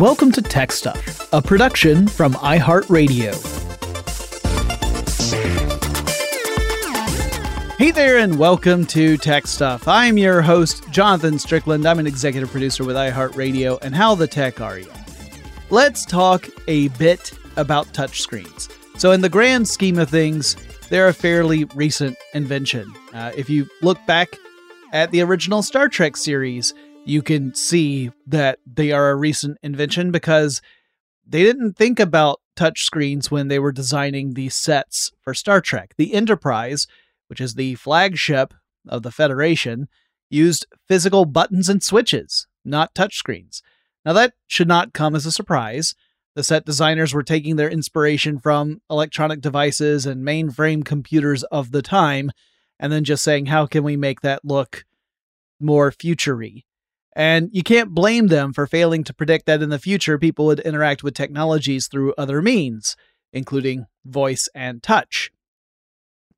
Welcome to Tech Stuff, a production from iHeartRadio. Hey there, and welcome to Tech Stuff. I'm your host, Jonathan Strickland. I'm an executive producer with iHeartRadio. And how the tech are you? Let's talk a bit about touchscreens. So, in the grand scheme of things, they're a fairly recent invention. Uh, if you look back at the original Star Trek series, you can see that they are a recent invention because they didn't think about touchscreens when they were designing the sets for Star Trek. The Enterprise, which is the flagship of the Federation, used physical buttons and switches, not touchscreens. Now, that should not come as a surprise. The set designers were taking their inspiration from electronic devices and mainframe computers of the time, and then just saying, how can we make that look more futury? And you can't blame them for failing to predict that in the future people would interact with technologies through other means, including voice and touch.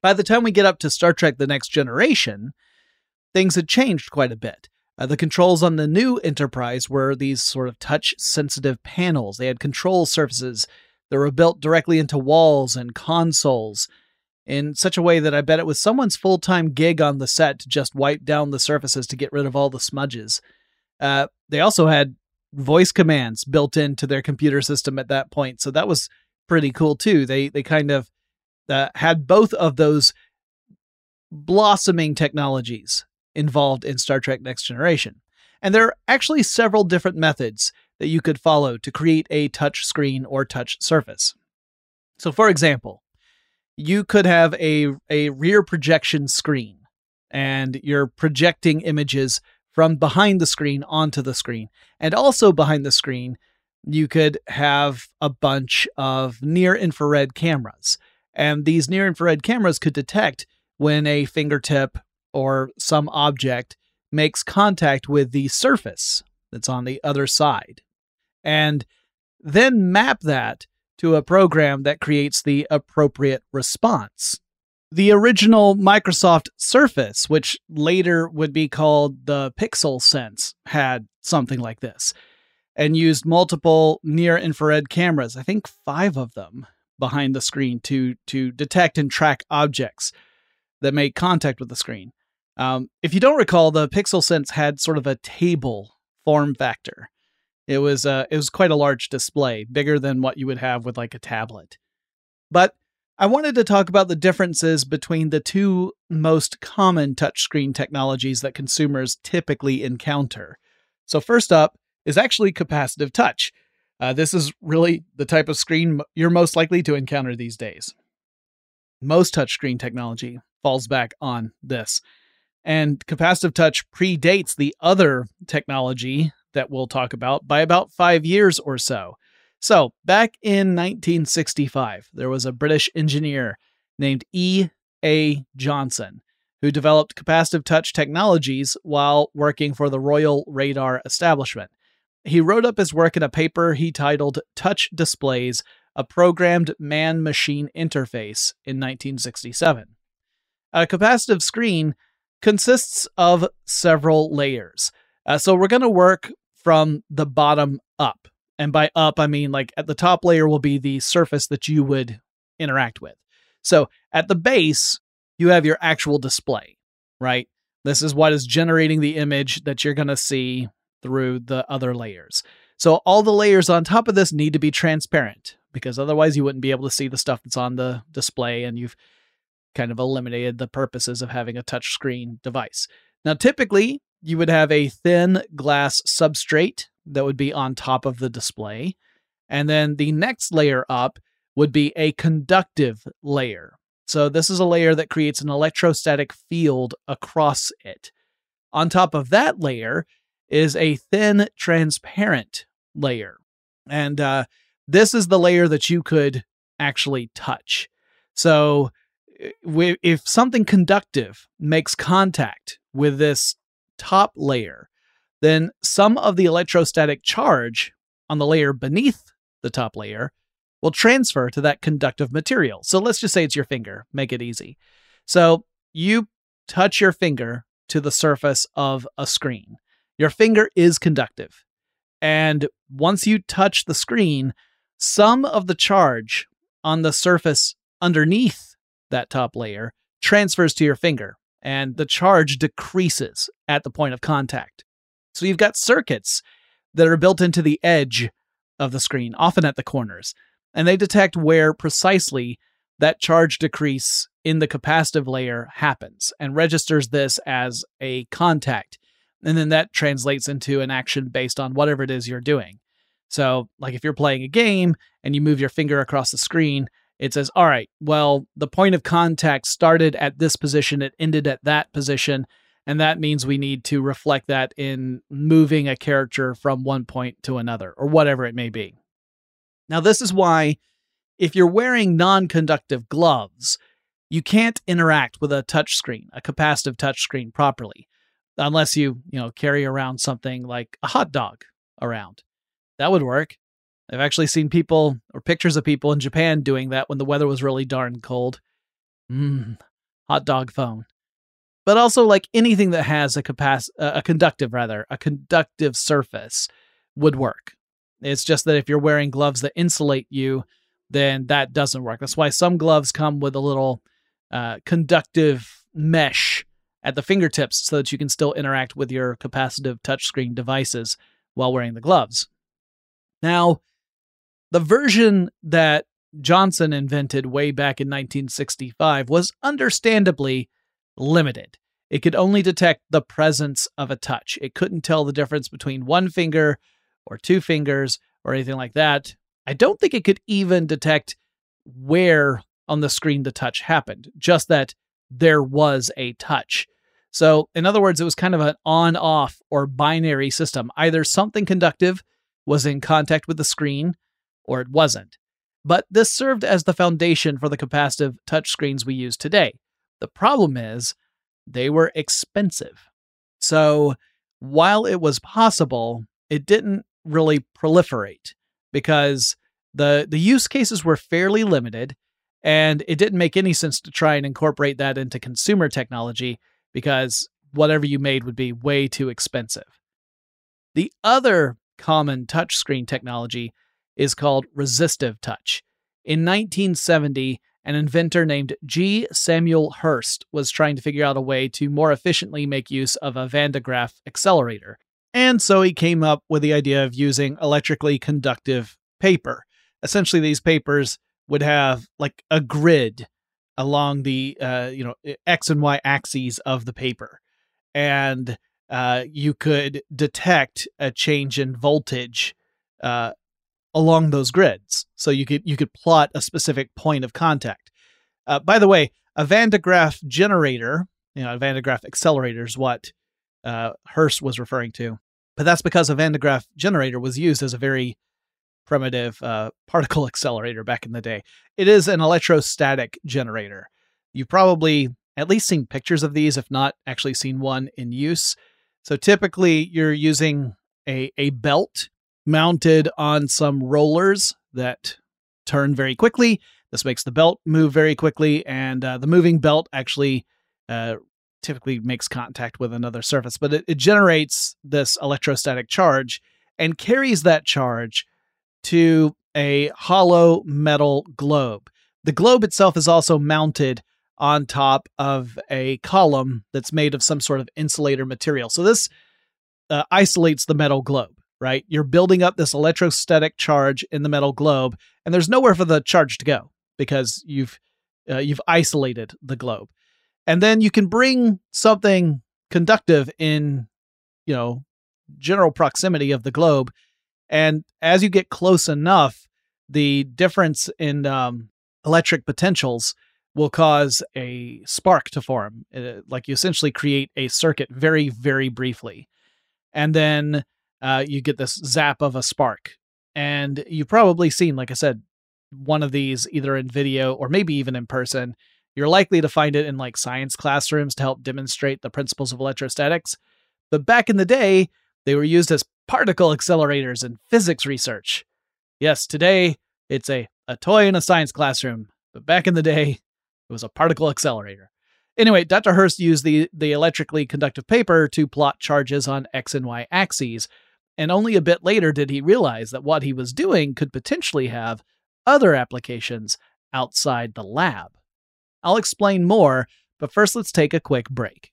By the time we get up to Star Trek The Next Generation, things had changed quite a bit. Uh, the controls on the new Enterprise were these sort of touch sensitive panels. They had control surfaces that were built directly into walls and consoles in such a way that I bet it was someone's full time gig on the set to just wipe down the surfaces to get rid of all the smudges. Uh, they also had voice commands built into their computer system at that point, so that was pretty cool too. They they kind of uh, had both of those blossoming technologies involved in Star Trek Next Generation. And there are actually several different methods that you could follow to create a touch screen or touch surface. So, for example, you could have a, a rear projection screen and you're projecting images from behind the screen onto the screen. And also behind the screen, you could have a bunch of near infrared cameras. And these near infrared cameras could detect when a fingertip or some object makes contact with the surface that's on the other side. And then map that to a program that creates the appropriate response. The original Microsoft Surface, which later would be called the Pixel Sense, had something like this and used multiple near infrared cameras, I think 5 of them behind the screen to to detect and track objects. that make contact with the screen. Um, if you don't recall, the Pixel Sense had sort of a table form factor. It was uh, it was quite a large display, bigger than what you would have with like a tablet. But I wanted to talk about the differences between the two most common touchscreen technologies that consumers typically encounter. So first up is actually capacitive touch. Uh, this is really the type of screen you're most likely to encounter these days. Most touchscreen technology falls back on this. And capacitive touch predates the other technology that we'll talk about by about five years or so. So, back in 1965, there was a British engineer named E. A. Johnson who developed capacitive touch technologies while working for the Royal Radar establishment. He wrote up his work in a paper he titled Touch Displays A Programmed Man Machine Interface in 1967. A capacitive screen consists of several layers. Uh, so we're going to work from the bottom up. And by up, I mean like at the top layer will be the surface that you would interact with. So at the base, you have your actual display, right? This is what is generating the image that you're going to see through the other layers. So all the layers on top of this need to be transparent because otherwise you wouldn't be able to see the stuff that's on the display and you've kind of eliminated the purposes of having a touchscreen device. Now, typically, you would have a thin glass substrate that would be on top of the display. And then the next layer up would be a conductive layer. So, this is a layer that creates an electrostatic field across it. On top of that layer is a thin, transparent layer. And uh, this is the layer that you could actually touch. So, if something conductive makes contact with this top layer, then some of the electrostatic charge on the layer beneath the top layer will transfer to that conductive material. So let's just say it's your finger, make it easy. So you touch your finger to the surface of a screen. Your finger is conductive. And once you touch the screen, some of the charge on the surface underneath that top layer, transfers to your finger, and the charge decreases at the point of contact. So you've got circuits that are built into the edge of the screen, often at the corners, and they detect where precisely that charge decrease in the capacitive layer happens and registers this as a contact. And then that translates into an action based on whatever it is you're doing. So, like if you're playing a game and you move your finger across the screen, it says, all right, well, the point of contact started at this position, it ended at that position. And that means we need to reflect that in moving a character from one point to another, or whatever it may be. Now, this is why if you're wearing non conductive gloves, you can't interact with a touchscreen, a capacitive touchscreen properly, unless you, you know, carry around something like a hot dog around. That would work. I've actually seen people or pictures of people in Japan doing that when the weather was really darn cold. Mmm, hot dog phone. But also, like anything that has a capac- a conductive rather, a conductive surface would work. It's just that if you're wearing gloves that insulate you, then that doesn't work. That's why some gloves come with a little uh, conductive mesh at the fingertips so that you can still interact with your capacitive touchscreen devices while wearing the gloves. Now, the version that Johnson invented way back in 1965 was understandably limited. It could only detect the presence of a touch. It couldn't tell the difference between one finger or two fingers or anything like that. I don't think it could even detect where on the screen the touch happened, just that there was a touch. So, in other words, it was kind of an on off or binary system. Either something conductive was in contact with the screen, or it wasn't. But this served as the foundation for the capacitive touchscreens we use today. The problem is, they were expensive. So, while it was possible, it didn't really proliferate because the, the use cases were fairly limited, and it didn't make any sense to try and incorporate that into consumer technology because whatever you made would be way too expensive. The other common touchscreen technology is called resistive touch. In 1970, an inventor named G. Samuel Hurst was trying to figure out a way to more efficiently make use of a Van de Graaff accelerator. And so he came up with the idea of using electrically conductive paper. Essentially, these papers would have like a grid along the uh, you know x and y axes of the paper, and uh, you could detect a change in voltage uh, along those grids. So you could you could plot a specific point of contact. Uh, by the way, a Van de Graaff generator, you know, a Van de Graaff accelerator is what uh, Hurst was referring to, but that's because a Van de Graaff generator was used as a very primitive uh, particle accelerator back in the day. It is an electrostatic generator. You've probably at least seen pictures of these, if not actually seen one in use. So typically, you're using a a belt mounted on some rollers that turn very quickly. This makes the belt move very quickly, and uh, the moving belt actually uh, typically makes contact with another surface, but it, it generates this electrostatic charge and carries that charge to a hollow metal globe. The globe itself is also mounted on top of a column that's made of some sort of insulator material. So this uh, isolates the metal globe right? You're building up this electrostatic charge in the metal globe, and there's nowhere for the charge to go because you've uh, you've isolated the globe. And then you can bring something conductive in, you know, general proximity of the globe, and as you get close enough, the difference in um, electric potentials will cause a spark to form. Uh, like you essentially create a circuit very, very briefly. And then uh, you get this zap of a spark. And you've probably seen, like I said, one of these either in video or maybe even in person. You're likely to find it in like science classrooms to help demonstrate the principles of electrostatics. But back in the day, they were used as particle accelerators in physics research. Yes, today it's a, a toy in a science classroom, but back in the day, it was a particle accelerator. Anyway, Dr. Hurst used the, the electrically conductive paper to plot charges on x and y axes, and only a bit later did he realize that what he was doing could potentially have other applications outside the lab. I'll explain more, but first let's take a quick break.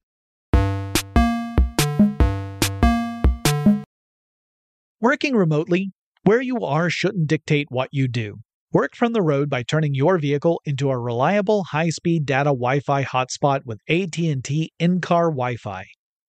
Working remotely, where you are shouldn't dictate what you do. Work from the road by turning your vehicle into a reliable high-speed data Wi-Fi hotspot with AT&T in-car Wi-Fi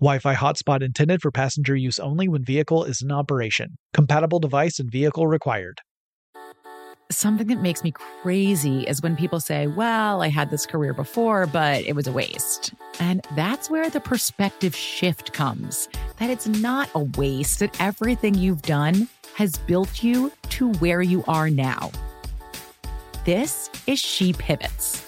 Wi Fi hotspot intended for passenger use only when vehicle is in operation. Compatible device and vehicle required. Something that makes me crazy is when people say, Well, I had this career before, but it was a waste. And that's where the perspective shift comes that it's not a waste, that everything you've done has built you to where you are now. This is She Pivots,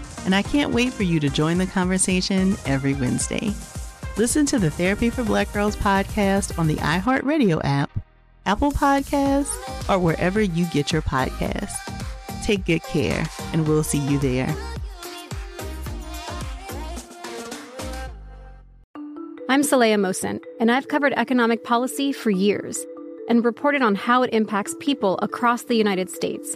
and I can't wait for you to join the conversation every Wednesday. Listen to the Therapy for Black Girls podcast on the iHeartRadio app, Apple Podcasts, or wherever you get your podcasts. Take good care, and we'll see you there. I'm Saleha Mohsin, and I've covered economic policy for years and reported on how it impacts people across the United States.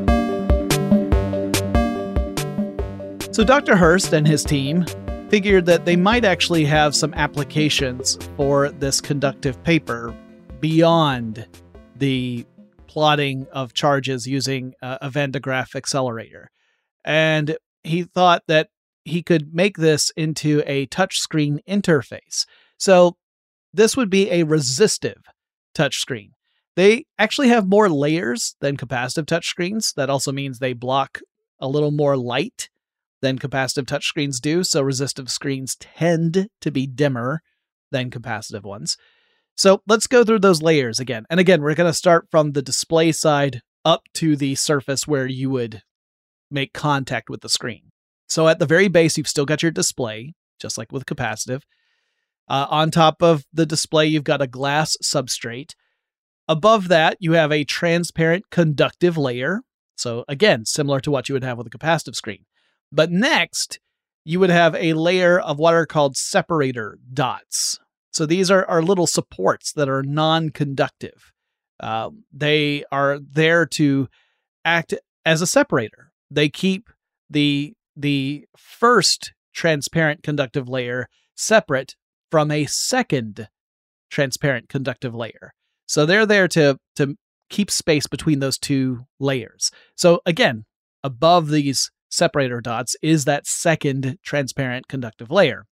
So Dr. Hurst and his team figured that they might actually have some applications for this conductive paper beyond the plotting of charges using a Van de Graaff accelerator. And he thought that he could make this into a touchscreen interface. So this would be a resistive touchscreen. They actually have more layers than capacitive touchscreens. That also means they block a little more light than capacitive touchscreens do. So resistive screens tend to be dimmer than capacitive ones. So let's go through those layers again. And again, we're going to start from the display side up to the surface where you would make contact with the screen. So at the very base, you've still got your display, just like with capacitive. Uh, on top of the display, you've got a glass substrate. Above that, you have a transparent conductive layer. So again, similar to what you would have with a capacitive screen. But next, you would have a layer of what are called separator dots. So these are, are little supports that are non conductive. Uh, they are there to act as a separator. They keep the the first transparent conductive layer separate from a second transparent conductive layer. So they're there to to keep space between those two layers. So again, above these separator dots is that second transparent conductive layer.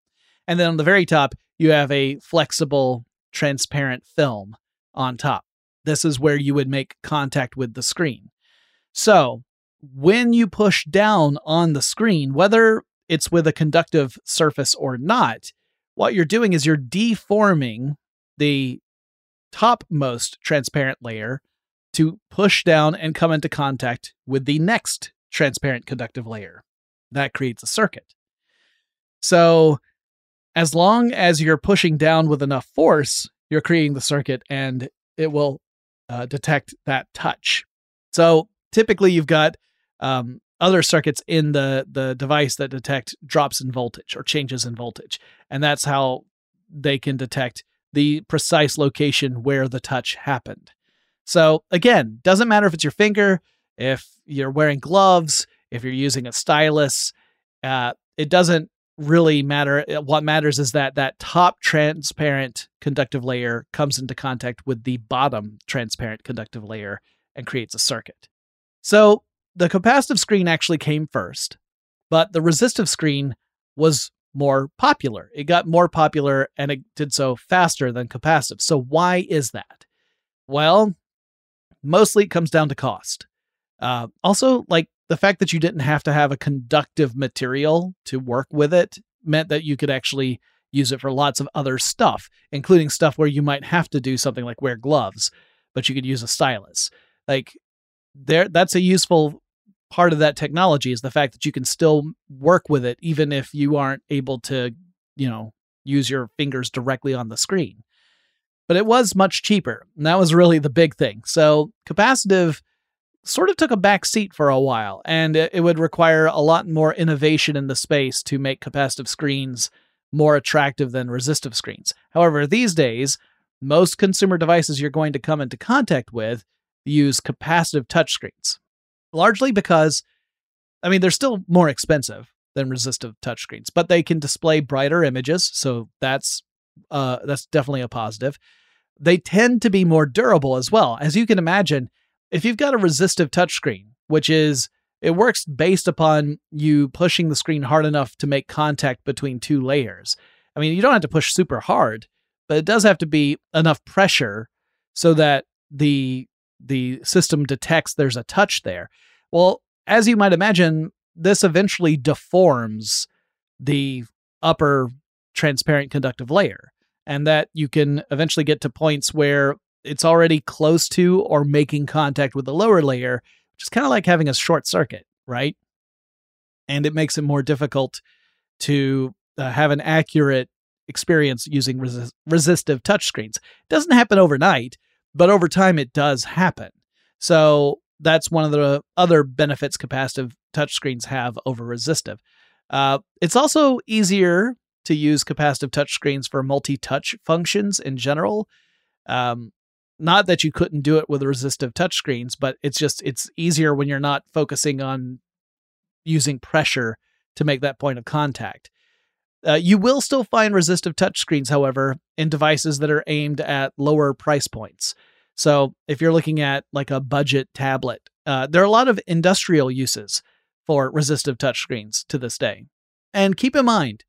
And then on the very top, you have a flexible transparent film on top. This is where you would make contact with the screen. So when you push down on the screen, whether it's with a conductive surface or not, what you're doing is you're deforming the topmost transparent layer to push down and come into contact with the next transparent conductive layer. That creates a circuit. So, as long as you're pushing down with enough force, you're creating the circuit and it will uh, detect that touch. So, typically, you've got um, other circuits in the, the device that detect drops in voltage or changes in voltage. And that's how they can detect the precise location where the touch happened. So, again, doesn't matter if it's your finger, if you're wearing gloves, if you're using a stylus, uh, it doesn't really matter. Uh, what matters is that that top transparent conductive layer comes into contact with the bottom transparent conductive layer and creates a circuit. So the capacitive screen actually came first, but the resistive screen was more popular. It got more popular and it did so faster than capacitive. So why is that? Well, mostly it comes down to cost. Uh, also, like the fact that you didn't have to have a conductive material to work with it meant that you could actually use it for lots of other stuff, including stuff where you might have to do something like wear gloves, but you could use a stylus. Like there that's a useful part of that technology is the fact that you can still work with it even if you aren't able to, you know, use your fingers directly on the screen. but it was much cheaper. And that was really the big thing. So capacitive sort of took a back seat for a while, and it, would require a lot more innovation in the space to make capacitive screens more attractive than resistive screens. However, these days, most consumer devices you're going to come into contact with use capacitive touchscreens, largely because, I mean, they're still more expensive than resistive touchscreens, but they can display brighter images, so that's uh, that's definitely a positive. They tend to be more durable as well, as you can imagine. If you've got a resistive touchscreen, which is it works based upon you pushing the screen hard enough to make contact between two layers. I mean, you don't have to push super hard, but it does have to be enough pressure so that the the system detects there's a touch there. Well, as you might imagine, this eventually deforms the upper transparent conductive layer and that you can eventually get to points where it's already close to or making contact with the lower layer which is kind of like having a short circuit, right? And it makes it more difficult to uh, have an accurate experience using res- resistive touchscreens. It doesn't happen overnight, but over time it does happen. So that's one of the other benefits capacitive touchscreens have over resistive. Uh, it's also easier to use capacitive touchscreens for multi touch functions in general. Um, not that you couldn't do it with resistive touchscreens, but it's just it's easier when you're not focusing on using pressure to make that point of contact. Uh, you will still find resistive touchscreens, however, in devices that are aimed at lower price points. So if you're looking at like a budget tablet, uh, there are a lot of industrial uses for resistive touchscreens to this day. And keep in mind,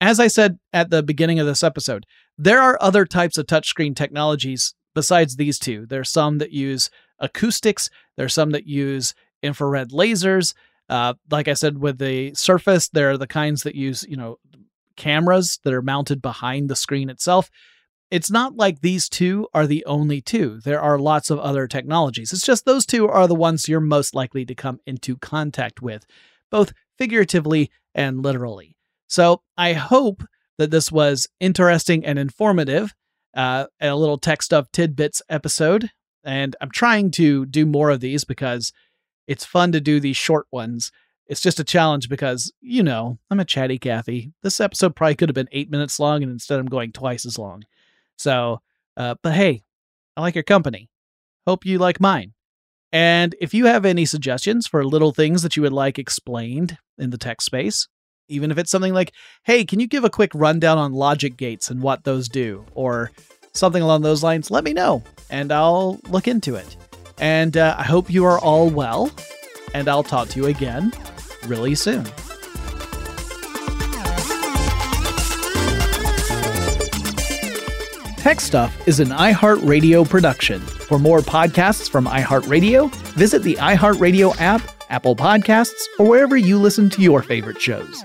as I said at the beginning of this episode, there are other types of touchscreen technologies besides these two. There's some that use acoustics, there's some that use infrared lasers. Uh, like I said, with the Surface, there are the kinds that use, you know, cameras that are mounted behind the screen itself. It's not like these two are the only two. There are lots of other technologies. It's just those two are the ones you're most likely to come into contact with, both figuratively and literally. So I hope that this was interesting and informative uh, a little tech stuff tidbits episode. And I'm trying to do more of these because it's fun to do these short ones. It's just a challenge because, you know, I'm a chatty Cathy. This episode probably could have been eight minutes long, and instead I'm going twice as long. So, uh, but hey, I like your company. Hope you like mine. And if you have any suggestions for little things that you would like explained in the tech space, even if it's something like, hey, can you give a quick rundown on logic gates and what those do? Or something along those lines, let me know and I'll look into it. And uh, I hope you are all well, and I'll talk to you again really soon. Tech Stuff is an iHeartRadio production. For more podcasts from iHeartRadio, visit the iHeartRadio app, Apple Podcasts, or wherever you listen to your favorite shows.